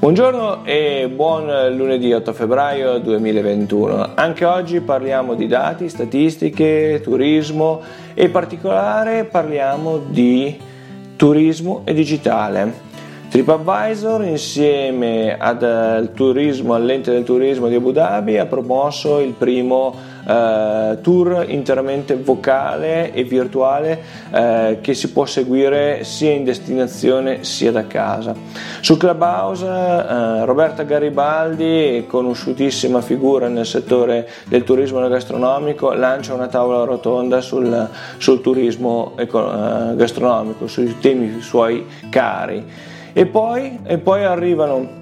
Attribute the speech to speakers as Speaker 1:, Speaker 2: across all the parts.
Speaker 1: Buongiorno e buon lunedì 8 febbraio 2021. Anche oggi parliamo di dati, statistiche, turismo e in particolare parliamo di turismo e digitale. TripAdvisor insieme al turismo, all'ente del turismo di Abu Dhabi ha promosso il primo eh, tour interamente vocale e virtuale eh, che si può seguire sia in destinazione sia da casa. Su Clubhouse eh, Roberta Garibaldi, conosciutissima figura nel settore del turismo gastronomico, lancia una tavola rotonda sul, sul turismo eh, gastronomico, sui temi suoi cari. E poi, e poi arrivano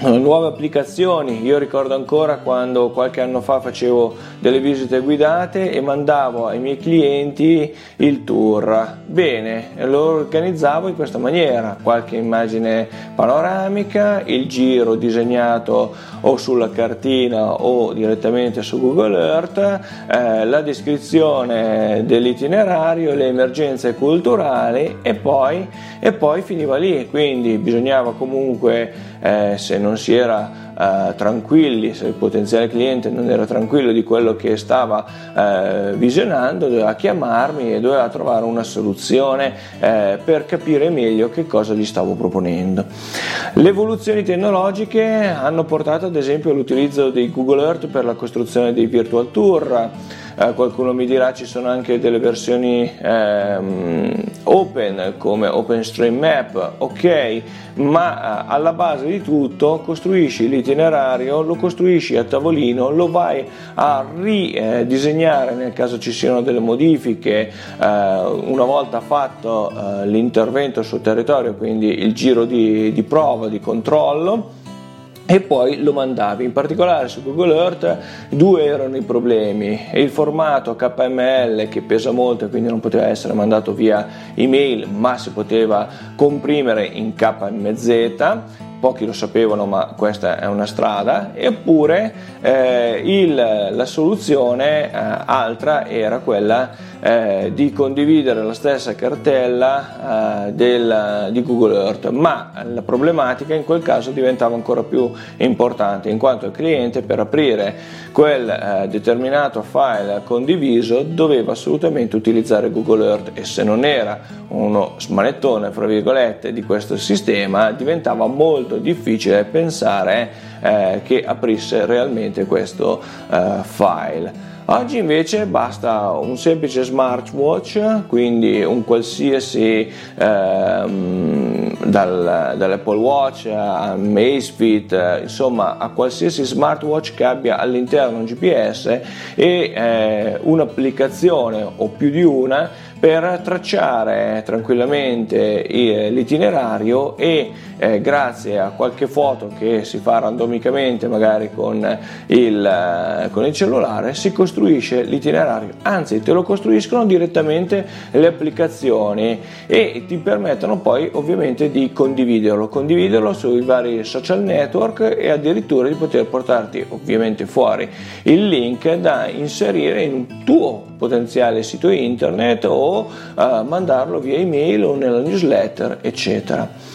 Speaker 1: nuove applicazioni. Io ricordo ancora quando qualche anno fa facevo delle visite guidate e mandavo ai miei clienti il tour. Bene, lo organizzavo in questa maniera, qualche immagine panoramica, il giro disegnato o sulla cartina o direttamente su Google Earth, eh, la descrizione dell'itinerario, le emergenze culturali e poi, e poi finiva lì. Quindi bisognava comunque, eh, se non non si era eh, tranquilli, se il potenziale cliente non era tranquillo di quello che stava eh, visionando, doveva chiamarmi e doveva trovare una soluzione eh, per capire meglio che cosa gli stavo proponendo. Le evoluzioni tecnologiche hanno portato ad esempio all'utilizzo di Google Earth per la costruzione dei virtual tour eh, qualcuno mi dirà ci sono anche delle versioni ehm, open come OpenStreetMap, ok, ma eh, alla base di tutto costruisci l'itinerario, lo costruisci a tavolino, lo vai a ridisegnare nel caso ci siano delle modifiche eh, una volta fatto eh, l'intervento sul territorio, quindi il giro di, di prova, di controllo e poi lo mandavi. In particolare su Google Earth due erano i problemi, il formato KML che pesa molto e quindi non poteva essere mandato via email ma si poteva comprimere in KMZ pochi lo sapevano ma questa è una strada eppure eh, il, la soluzione eh, altra era quella eh, di condividere la stessa cartella eh, del, di Google Earth, ma la problematica in quel caso diventava ancora più importante in quanto il cliente per aprire quel eh, determinato file condiviso doveva assolutamente utilizzare Google Earth e se non era uno smanettone fra virgolette di questo sistema diventava molto difficile pensare eh, che aprisse realmente questo eh, file. Oggi invece basta un semplice smartwatch, quindi un qualsiasi ehm, dal, dall'Apple Watch a Macefit, insomma a qualsiasi smartwatch che abbia all'interno un GPS e eh, un'applicazione o più di una per tracciare tranquillamente l'itinerario e eh, grazie a qualche foto che si fa randomicamente magari con il, eh, con il cellulare si costruisce l'itinerario. Anzi te lo costruiscono direttamente le applicazioni e ti permettono poi ovviamente di condividerlo. Condividerlo sui vari social network e addirittura di poter portarti ovviamente fuori il link da inserire in un tuo potenziale sito internet o uh, mandarlo via email o nella newsletter eccetera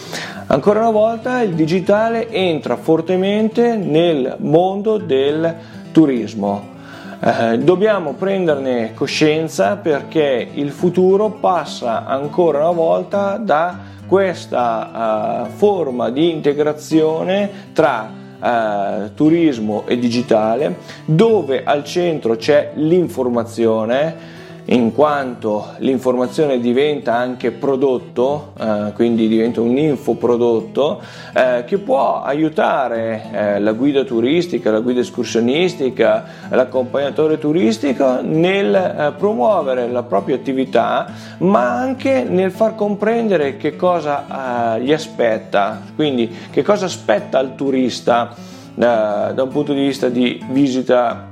Speaker 1: Ancora una volta il digitale entra fortemente nel mondo del turismo. Eh, dobbiamo prenderne coscienza perché il futuro passa ancora una volta da questa uh, forma di integrazione tra uh, turismo e digitale dove al centro c'è l'informazione in quanto l'informazione diventa anche prodotto, eh, quindi diventa un infoprodotto eh, che può aiutare eh, la guida turistica, la guida escursionistica, l'accompagnatore turistico nel eh, promuovere la propria attività, ma anche nel far comprendere che cosa eh, gli aspetta, quindi che cosa aspetta al turista eh, da un punto di vista di visita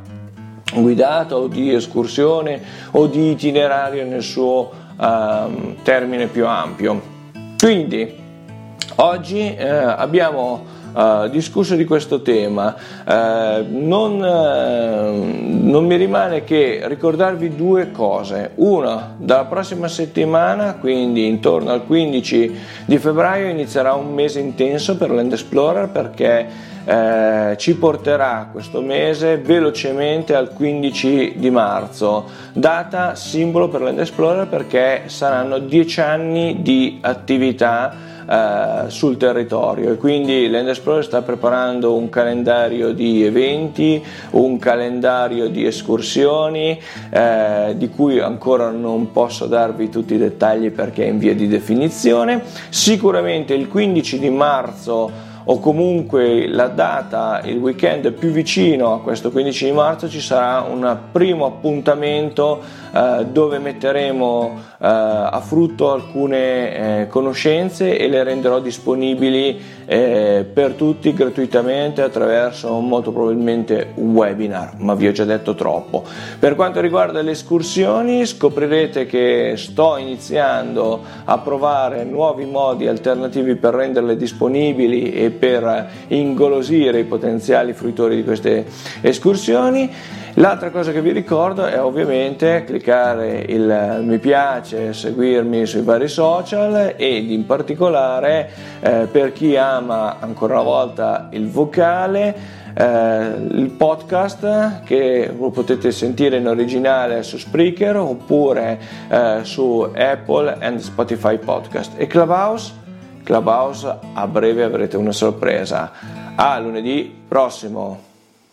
Speaker 1: guidata o di escursione o di itinerario nel suo uh, termine più ampio. Quindi oggi uh, abbiamo uh, discusso di questo tema. Uh, non, uh, non, mi rimane che ricordarvi due cose. Una, dalla prossima settimana, quindi intorno al 15 di febbraio, inizierà un mese intenso per Land Explorer perché eh, ci porterà questo mese velocemente al 15 di marzo, data simbolo per Land Explorer perché saranno dieci anni di attività eh, sul territorio e quindi Land Explorer sta preparando un calendario di eventi, un calendario di escursioni eh, di cui ancora non posso darvi tutti i dettagli perché è in via di definizione. Sicuramente il 15 di marzo o comunque la data, il weekend più vicino a questo 15 di marzo ci sarà un primo appuntamento eh, dove metteremo eh, a frutto alcune eh, conoscenze e le renderò disponibili eh, per tutti gratuitamente attraverso molto probabilmente un webinar, ma vi ho già detto troppo. Per quanto riguarda le escursioni scoprirete che sto iniziando a provare nuovi modi alternativi per renderle disponibili e per ingolosire i potenziali fruitori di queste escursioni. L'altra cosa che vi ricordo è ovviamente cliccare il mi piace, seguirmi sui vari social ed in particolare eh, per chi ama ancora una volta il vocale eh, il podcast che potete sentire in originale su Spreaker oppure eh, su Apple e Spotify Podcast e Clubhouse Clubhouse a breve avrete una sorpresa. A lunedì prossimo.